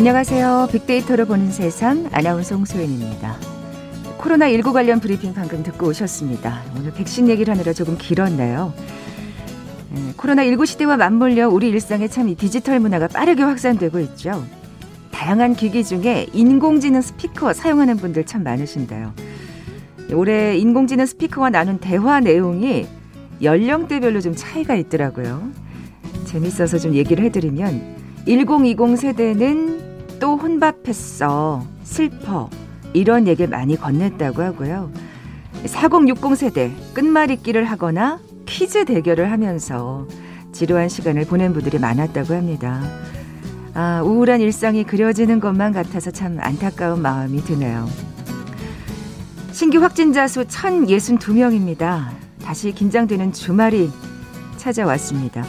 안녕하세요. 빅데이터로 보는 세상 아나운서 홍소연입니다. 코로나19 관련 브리핑 방금 듣고 오셨습니다. 오늘 백신 얘기를 하느라 조금 길었네요. 네, 코로나19 시대와 맞물려 우리 일상에 참 이 디지털 문화가 빠르게 확산되고 있죠. 다양한 기기 중에 인공지능 스피커 사용하는 분들 참 많으신데요. 올해 인공지능 스피커와 나눈 대화 내용이 연령대별로 좀 차이가 있더라고요. 재밌어서 좀 얘기를 해드리면 1020 세대는 또 혼밥했어. 슬퍼. 이런 얘기를 많이 건넸다고 하고요. 4060 세대 끝말잇기를 하거나 퀴즈 대결을 하면서 지루한 시간을 보낸 분들이 많았다고 합니다. 아, 우울한 일상이 그려지는 것만 같아서 참 안타까운 마음이 드네요. 신규 확진자 수 1062명입니다. 다시 긴장되는 주말이 찾아왔습니다.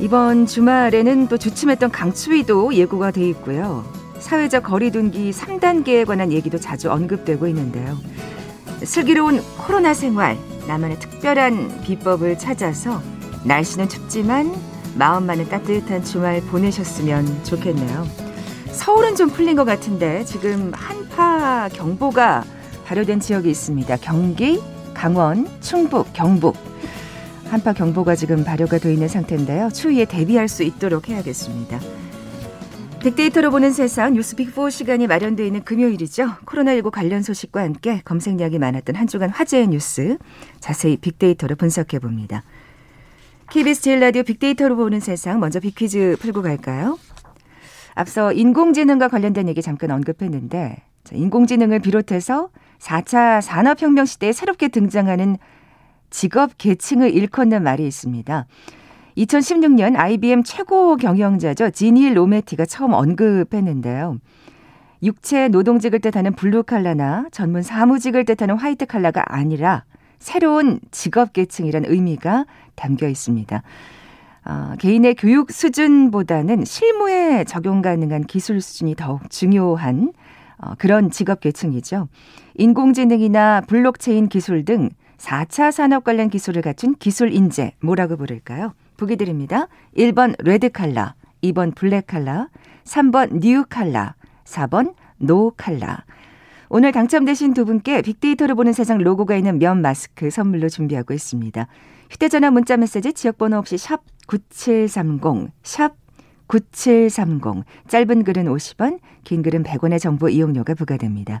이번 주말에는 또 주춤했던 강추위도 예고가 돼 있고요. 사회적 거리두기 3단계에 관한 얘기도 자주 언급되고 있는데요. 슬기로운 코로나 생활, 나만의 특별한 비법을 찾아서 날씨는 춥지만 마음만은 따뜻한 주말 보내셨으면 좋겠네요. 서울은 좀 풀린 것 같은데 지금 한파 경보가 발효된 지역이 있습니다. 경기, 강원, 충북, 경북. 한파 경보가 지금 발효가 되어 있는 상태인데요. 추위에 대비할 수 있도록 해야겠습니다. 빅데이터로 보는 세상 뉴스 빅4 시간이 마련되어 있는 금요일이죠. 코로나19 관련 소식과 함께 검색량이 많았던 한 주간 화제의 뉴스 자세히 빅데이터로 분석해 봅니다. KBS 제일 라디오 빅데이터로 보는 세상 먼저 빅퀴즈 풀고 갈까요? 앞서 인공지능과 관련된 얘기 잠깐 언급했는데 인공지능을 비롯해서 4차 산업혁명 시대에 새롭게 등장하는 직업 계층을 일컫는 말이 있습니다. 2016년 IBM 최고 경영자죠. 지니 로메티가 처음 언급했는데요. 육체 노동직을 뜻하는 블루 칼라나 전문 사무직을 뜻하는 화이트 칼라가 아니라 새로운 직업 계층이라는 의미가 담겨 있습니다. 어, 개인의 교육 수준보다는 실무에 적용 가능한 기술 수준이 더욱 중요한 어, 그런 직업 계층이죠. 인공지능이나 블록체인 기술 등 4차 산업 관련 기술을 갖춘 기술 인재 뭐라고 부를까요? 보기 드립니다. 1번 red collar, 2번 black collar, 3번 뉴 칼라, 4번 노 칼라. 오늘 당첨되신 두 분께 빅데이터로 보는 세상 로고가 있는 면 마스크 선물로 준비하고 있습니다. 휴대전화 문자 메시지 지역번호 없이 샵 9730, 샵 9730. 짧은 글은 50원, 긴 글은 100원의 정보 이용료가 부과됩니다.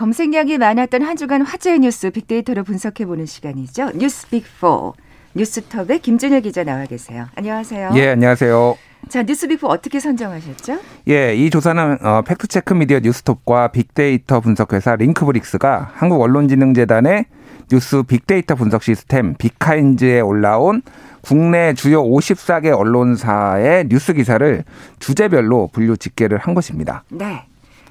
검색량이 많았던 한 주간 화제의 뉴스 빅데이터로 분석해보는 시간이죠. 뉴스 빅4. 뉴스톱의 김준일 기자 나와 계세요. 안녕하세요. 예, 안녕하세요. 자, 뉴스빅4 어떻게 선정하셨죠? 예, 이 조사는 어, 팩트체크 미디어 뉴스톱과 빅데이터 분석회사 링크브릭스가 한국언론진흥재단의 뉴스 빅데이터 분석 시스템 빅카인즈에 올라온 국내 주요 54개 언론사의 뉴스 기사를 주제별로 분류 집계를 한 것입니다. 네.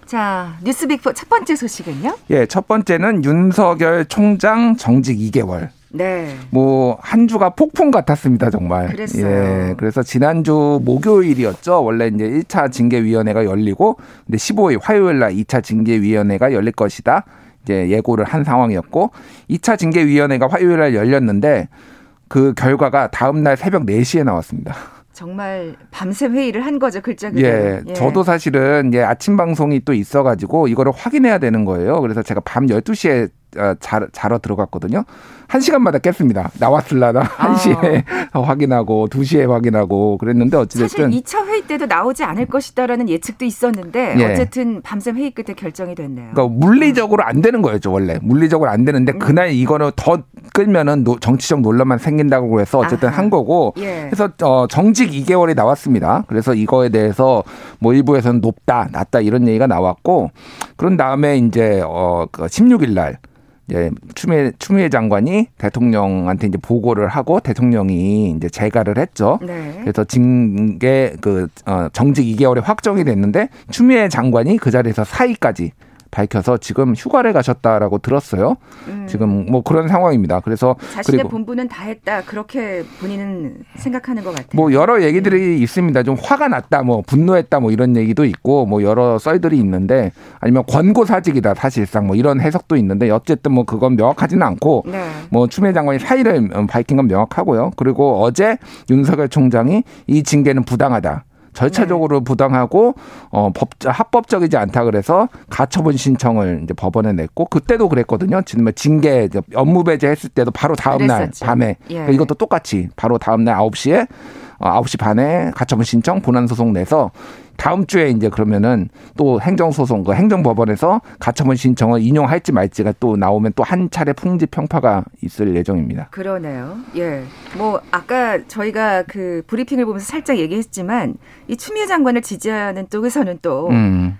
자, 뉴스 빅포 첫 번째 소식은요? 예, 첫 번째는 윤석열 총장 정직 2개월. 네. 뭐, 한 주가 폭풍 같았습니다, 정말. 그랬어요. 예. 그래서 지난주 목요일이었죠. 원래 이제 1차 징계위원회가 열리고, 근데 15일 화요일 날 2차 징계위원회가 열릴 것이다. 이제 예고를 한 상황이었고, 2차 징계위원회가 화요일 날 열렸는데, 그 결과가 다음날 새벽 4시에 나왔습니다. 정말 밤새 회의를 한 거죠 글자 그대로. 예, 예, 저도 사실은 예, 아침 방송이 또 있어가지고 이거를 확인해야 되는 거예요. 그래서 제가 밤 12시에 어, 자, 자러 들어갔거든요. 한 시간마다 깼습니다. 나왔을라나 한 시에 아. 확인하고 두 시에 확인하고 그랬는데 어찌됐든 사실 2차 회의 때도 나오지 않을 것이다라는 예측도 있었는데 예. 어쨌든 밤샘 회의 끝에 결정이 됐네요. 그러니까 물리적으로 안 되는 거였죠 원래 물리적으로 안 되는데 음. 그날 이거는 더 끌면은 정치적 논란만 생긴다고 해서 어쨌든 아하. 한 거고 예. 그래서 어, 정직 2개월이 나왔습니다. 그래서 이거에 대해서 뭐 일부에서는 높다 낮다 이런 얘기가 나왔고 그런 다음에 이제 어 16일 그날 이제 추미애 추미애 장관이 대통령한테 이제 보고를 하고 대통령이 이제 재가를 했죠. 네. 그래서 징계 그 어, 정직 2개월에 확정이 됐는데 추미애 장관이 그 자리에서 사의까지 밝혀서 지금 휴가를 가셨다라고 들었어요. 음. 지금 뭐 그런 상황입니다. 그래서 자신의 본분은 다 했다 그렇게 본인은 생각하는 것 같아요. 뭐 여러 얘기들이 음. 있습니다. 좀 화가 났다, 뭐 분노했다, 뭐 이런 얘기도 있고 뭐 여러 썰들이 있는데 아니면 권고 사직이다 사실상 뭐 이런 해석도 있는데 어쨌든 뭐 그건 명확하지는 않고 네. 뭐 추미애 장관이 사의를 밝힌 건 명확하고요. 그리고 어제 윤석열 총장이 이 징계는 부당하다. 절차적으로 네. 부당하고 어 법, 합법적이지 않다 그래서 가처분 신청을 이제 법원에 냈고 그때도 그랬거든요. 지금 징계 업무 배제했을 때도 바로 다음 날 밤에 예. 그러니까 이것도 똑같이 바로 다음 날 9시에 9시 어, 반에 가처분 신청 본안 소송 내서 다음 주에 이제 그러면은 또 행정 소송, 그 행정법원에서 가처분 신청을 인용할지 말지가 또 나오면 또 한 차례 풍지 평파가 있을 예정입니다. 그러네요. 예. 뭐 아까 저희가 그 브리핑을 보면서 살짝 얘기했지만 이 추미애 장관을 지지하는 쪽에서는 또 음.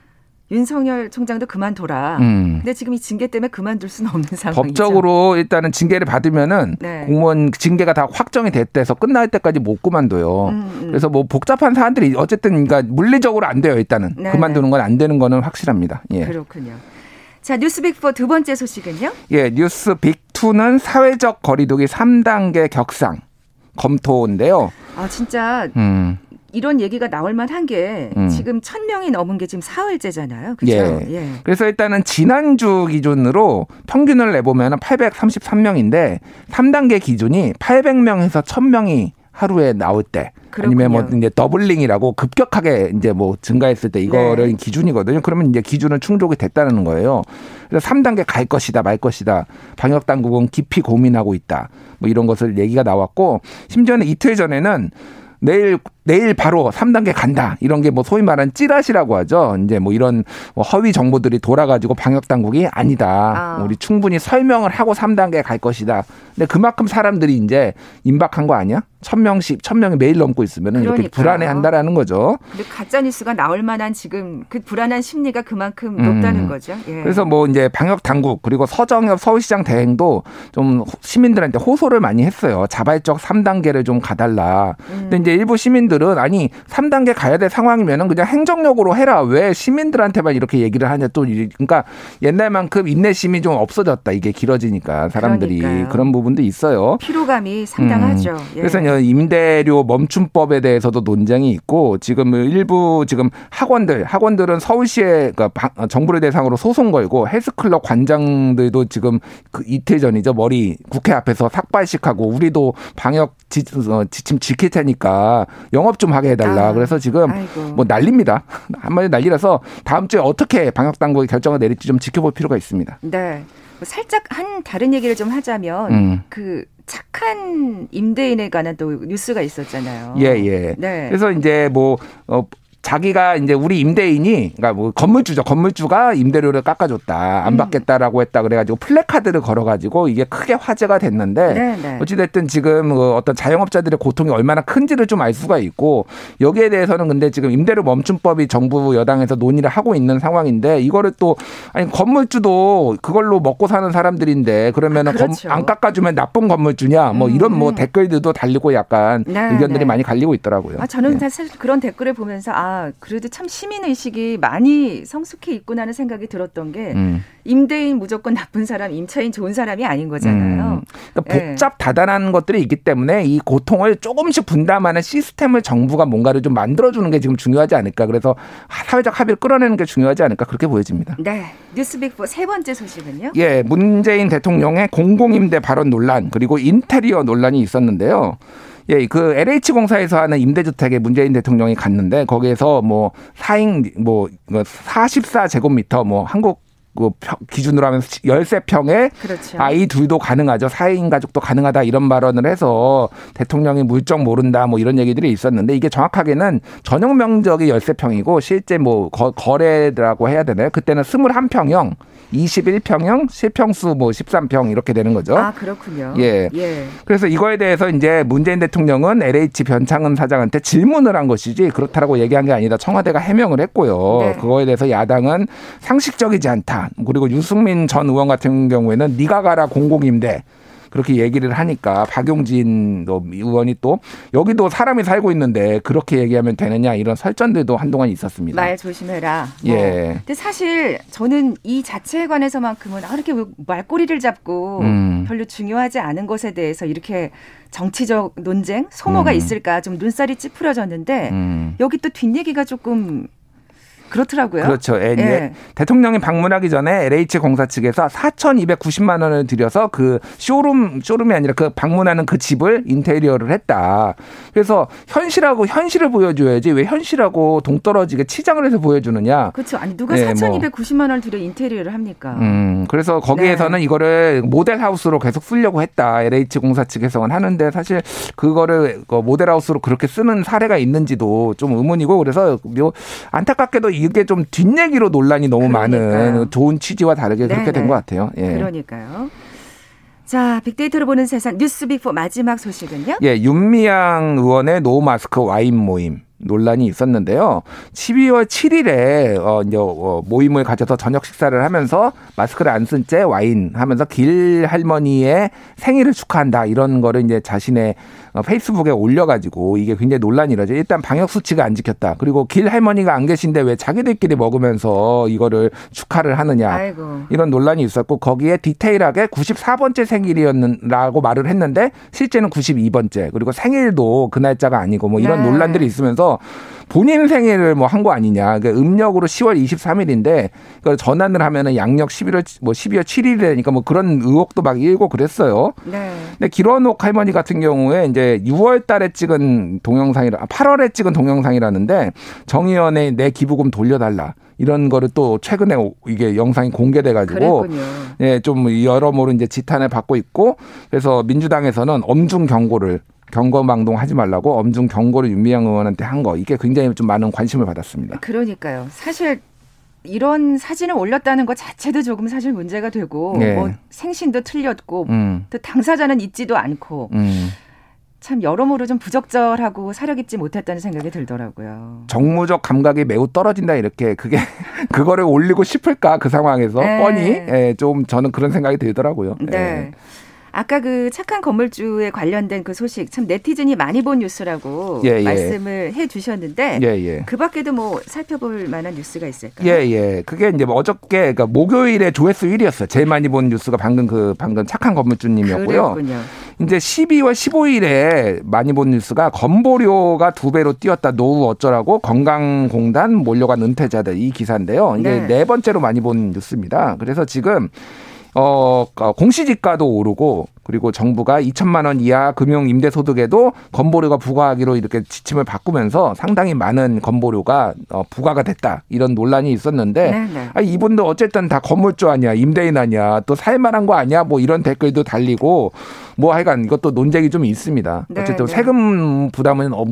윤석열 총장도 그만둬라. 음. 근데 지금 이 징계 때문에 그만둘 수는 없는 상황이죠. 법적으로 일단은 징계를 받으면은 네. 공무원 징계가 다 확정이 됐대서 끝날 때까지 못 그만둬요. 음, 음. 그래서 뭐 복잡한 사안들이 어쨌든 그러니까 물리적으로 안 돼요. 일단은 네, 그만두는 건 안 되는 거는 확실합니다. 예. 그렇군요. 자, 뉴스 빅4 두 번째 소식은요? 예, 뉴스 빅2는 사회적 거리두기 3단계 격상 검토인데요. 아, 진짜 음. 이런 얘기가 나올 만한 게 음. 지금 천 명이 넘은 게 지금 사흘째잖아요. 그죠? 예. 예. 그래서 일단은 지난주 기준으로 평균을 내보면 833명인데 3단계 기준이 800명에서 1000명이 하루에 나올 때 그렇군요. 아니면 뭐 이제 doubling이라고 급격하게 이제 뭐 증가했을 때 이거를 네. 기준이거든요. 그러면 이제 기준은 충족이 됐다는 거예요. 그래서 3단계 갈 것이다 말 것이다. 방역 당국은 깊이 고민하고 있다. 뭐 이런 것을 얘기가 나왔고 심지어는 이틀 전에는 내일 내일 바로 3단계 간다. 이런 게 뭐 소위 말하는 찌라시라고 하죠. 이제 뭐 이런 뭐 허위 정보들이 돌아가지고 방역 당국이 아니다. 아. 우리 충분히 설명을 하고 3단계 갈 것이다. 근데 그만큼 사람들이 이제 임박한 거 아니야? 천 명씩 천 명이 매일 넘고 있으면 이렇게 불안해 한다라는 거죠. 근데 가짜 뉴스가 나올 만한 지금 그 불안한 심리가 그만큼 높다는 음. 거죠. 예. 그래서 뭐 이제 방역 당국 그리고 서정엽 서울시장 대행도 좀 시민들한테 호소를 많이 했어요. 자발적 3단계를 좀 가달라. 음. 근데 이제 일부 시민들은 아니 3단계 가야 될 상황이면은 그냥 행정력으로 해라. 왜 시민들한테만 이렇게 얘기를 하냐 또 그러니까 옛날만큼 인내심이 좀 없어졌다. 이게 길어지니까 사람들이 그러니까요. 그런 부분도 있어요. 피로감이 상당하죠. 음. 예. 그래서 임대료 멈춤법에 대해서도 논쟁이 있고 지금 일부 지금 학원들 학원들은 서울시에 그러니까 정부를 대상으로 소송 걸고 헬스클럽 관장들도 지금 그 이틀 전이죠 머리 국회 앞에서 삭발식하고 우리도 방역 지, 어, 지침 지킬 테니까 영업 좀 하게 해달라. 아, 그래서 지금 아이고. 뭐 난립니다. 한마디 난리라서 다음 주에 어떻게 방역 당국이 결정을 내릴지 좀 지켜볼 필요가 있습니다. 네. 뭐 살짝 한 다른 얘기를 좀 하자면 음. 그 착한 임대인에 관한 또 뉴스가 있었잖아요. 예, 예. 네. 그래서 이제 뭐, 어, 자기가 이제 우리 임대인이 그러니까 뭐 건물주죠. 건물주가 임대료를 깎아줬다. 안 음. 받겠다라고 했다 그래가지고 플래카드를 걸어가지고 이게 크게 화제가 됐는데 네네. 네. 어찌됐든 지금 그 어떤 자영업자들의 고통이 얼마나 큰지를 좀 알 수가 있고 여기에 대해서는 근데 지금 임대료 멈춤법이 정부 여당에서 논의를 하고 있는 상황인데 이거를 또 아니 건물주도 그걸로 먹고 사는 사람들인데 그러면은 아, 그렇죠. 안 깎아주면 나쁜 건물주냐 뭐 이런 뭐 음. 댓글들도 달리고 약간 네, 의견들이 네. 많이 갈리고 있더라고요. 아 저는 네. 사실 그런 댓글을 보면서 아 그래도 참 시민 의식이 많이 성숙해 있구나 하는 생각이 들었던 게 음. 임대인 무조건 나쁜 사람, 임차인 좋은 사람이 아닌 거잖아요. 음. 그러니까 네. 복잡 다단한 것들이 있기 때문에 이 고통을 조금씩 분담하는 시스템을 정부가 뭔가를 좀 만들어주는 게 지금 중요하지 않을까. 그래서 사회적 합의를 끌어내는 게 중요하지 않을까 그렇게 보여집니다. 네, 뉴스빅포 세 번째 소식은요? 예, 문재인 대통령의 공공임대 발언 논란 그리고 인테리어 논란이 있었는데요. 예, 그 LH공사에서 하는 임대주택에 문재인 대통령이 갔는데 거기에서 뭐 4인 뭐 44제곱미터 뭐 한국 그 기준으로 하면 13평에 그렇죠. 아이 둘도 가능하죠. 4인 가족도 가능하다 이런 발언을 해서 대통령이 물정 모른다 뭐 이런 얘기들이 있었는데 이게 정확하게는 전용 면적이 13평이고 실제 뭐 거, 거래라고 해야 되나요? 그때는 21평형 21평형, 실평수 뭐 13평 이렇게 되는 거죠. 아, 그렇군요. 예. 예. 그래서 이거에 대해서 이제 문재인 대통령은 LH 변창흠 사장한테 질문을 한 것이지 그렇다라고 얘기한 게 아니라 청와대가 해명을 했고요. 네. 그거에 대해서 야당은 상식적이지 않다. 그리고 유승민 전 의원 같은 경우에는 네가 가라 공공임대 그렇게 얘기를 하니까 박용진 의원이 또 여기도 사람이 살고 있는데 그렇게 얘기하면 되느냐 이런 설전들도 한동안 있었습니다. 말 조심해라. 뭐. 예. 근데 사실 저는 이 자체에 관해서만큼은 아, 이렇게 말꼬리를 잡고 음. 별로 중요하지 않은 것에 대해서 이렇게 정치적 논쟁, 소모가 음. 있을까 좀 눈살이 찌푸려졌는데 음. 여기 또 뒷얘기가 조금 그렇더라고요. 그렇죠. 예. 예. 대통령이 방문하기 전에 LH 공사 측에서 4,290만 원을 들여서 그 쇼룸 쇼룸이 아니라 그 방문하는 그 집을 인테리어를 했다. 그래서 현실하고 현실을 보여줘야지 왜 현실하고 동떨어지게 치장을 해서 보여주느냐. 그렇죠. 아니 누가 예, 4,290만 뭐. 원을 들여 인테리어를 합니까? 음. 그래서 거기에서는 네. 이거를 모델 하우스로 계속 쓰려고 했다. LH 공사 측에서는 하는데 사실 그거를 그 모델 하우스로 그렇게 쓰는 사례가 있는지도 좀 의문이고 그래서 뭐 안타깝게도 이게 좀 뒷얘기로 논란이 너무 그러니까요. 많은 좋은 취지와 다르게 네네. 그렇게 된 것 같아요. 예. 그러니까요. 자, 빅데이터로 보는 세상 뉴스 빅포 마지막 소식은요? 예, 윤미향 의원의 노 마스크 와인 모임. 논란이 있었는데요. 12월 7일에 어 이제 어, 모임을 가져서 저녁 식사를 하면서 마스크를 안 쓴 채 와인 하면서 길 할머니의 생일을 축하한다 이런 거를 이제 자신의 어, 페이스북에 올려가지고 이게 굉장히 논란이 일었죠. 일단 방역 수칙을 안 지켰다. 그리고 길 할머니가 안 계신데 왜 자기들끼리 먹으면서 이거를 축하를 하느냐 아이고. 이런 논란이 있었고 거기에 디테일하게 94번째 생일이었는라고 말을 했는데 실제는 92번째 그리고 생일도 그 날짜가 아니고 뭐 이런 네. 논란들이 있으면서 본인 생일을 뭐 한 거 아니냐. 그러니까 음력으로 10월 23일인데 그걸 전환을 하면은 양력 11월 뭐 12월 7일이 되니까 뭐 그런 의혹도 막 일고 그랬어요. 네. 근데 길원옥 할머니 같은 경우에 이제 6월 달에 찍은 동영상이라 8월에 아, 찍은 동영상이라는데 정의원에 내 기부금 돌려달라. 이런 거를 또 최근에 이게 영상이 공개돼 가지고 예, 좀 여러모로 이제 지탄을 받고 있고 그래서 민주당에서는 엄중 경고를 경거망동 하지 말라고 엄중 경고를 윤미향 의원한테 한 거 이게 굉장히 좀 많은 관심을 받았습니다. 그러니까요. 사실 이런 사진을 올렸다는 것 자체도 조금 사실 문제가 되고 네. 뭐 생신도 틀렸고 음. 또 당사자는 있지도 않고 음. 참 여러모로 좀 부적절하고 사려 깊지 못했다는 생각이 들더라고요. 정무적 감각이 매우 떨어진다 이렇게 그게 그거를 올리고 싶을까 그 상황에서 네. 뻔히 예, 좀 저는 그런 생각이 들더라고요. 네. 예. 아까 그 착한 건물주에 관련된 그 소식 참 네티즌이 많이 본 뉴스라고 예, 예. 말씀을 해 주셨는데 예, 예, 그 밖에도 뭐 살펴볼 만한 뉴스가 있을까요? 예, 예. 그게 이제 뭐 어저께 그러니까 목요일에 조회수 1위였어요. 제일 많이 본 뉴스가 방금 그 방금 착한 건물주님이었고요. 그랬군요. 이제 12월 15일에 많이 본 뉴스가 건보료가 두 배로 뛰었다. 노후 어쩌라고 건강공단 몰려간 은퇴자들 이 기사인데요. 이게 네. 네 번째로 많이 본 뉴스입니다. 그래서 지금 어, 어, 공시지가도 오르고 그리고 정부가 2천만 원 이하 금융 임대 소득에도 건보료가 부과하기로 이렇게 지침을 바꾸면서 상당히 많은 건보료가 어, 부과가 됐다 이런 논란이 있었는데 네, 네. 아, 이분도 어쨌든 다 건물주 아니야 임대인 아니야 또 살만한 거 아니야 뭐 이런 댓글도 달리고 뭐 하여간 이것도 논쟁이 좀 있습니다. 네, 어쨌든 네. 세금 부담은 어,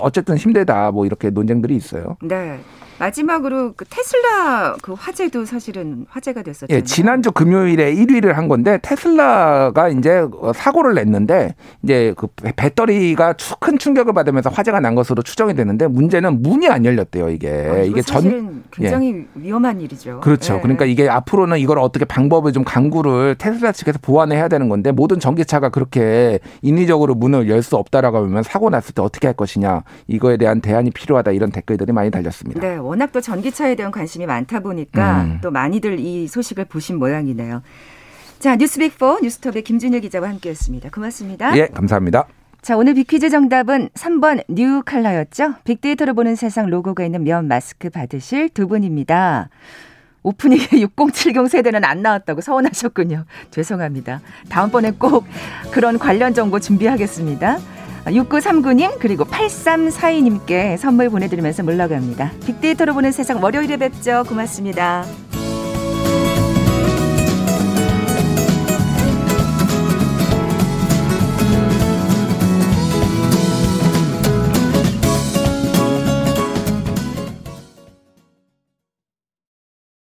어쨌든 힘들다 뭐 이렇게 논쟁들이 있어요. 네. 마지막으로 그 테슬라 그 화재도 사실은 화제가 됐었죠. 예, 지난주 금요일에 1위를 한 건데 테슬라가 이제 사고를 냈는데 이제 그 배터리가 큰 충격을 받으면서 화재가 난 것으로 추정이 되는데 문제는 문이 안 열렸대요, 이게. 어, 이게 전 굉장히 예. 위험한 일이죠. 그렇죠. 예. 그러니까 이게 앞으로는 이걸 어떻게 방법을 좀 강구를 테슬라 측에서 보완을 해야 되는 건데 모든 전기차가 그렇게 인위적으로 문을 열 수 없다라고 하면 사고 났을 때 어떻게 할 것이냐 이거에 대한 대안이 필요하다 이런 댓글들이 많이 달렸습니다. 네. 워낙 또 전기차에 대한 관심이 많다 보니까 음. 또 많이들 이 소식을 보신 모양이네요. 자, 뉴스빅4 뉴스톱의 김준일 기자와 함께했습니다. 고맙습니다. 예, 감사합니다. 자, 오늘 빅퀴즈 정답은 3번 뉴 칼라였죠. 빅데이터로 보는 세상 로고가 있는 면 마스크 받으실 두 분입니다. 오프닝에 6070 세대는 안 나왔다고 서운하셨군요. 죄송합니다. 다음번에 꼭 그런 관련 정보 준비하겠습니다. 6939님 그리고 8342님께 선물 보내드리면서 물러갑니다. 빅데이터로 보는 세상 월요일에 뵙죠. 고맙습니다.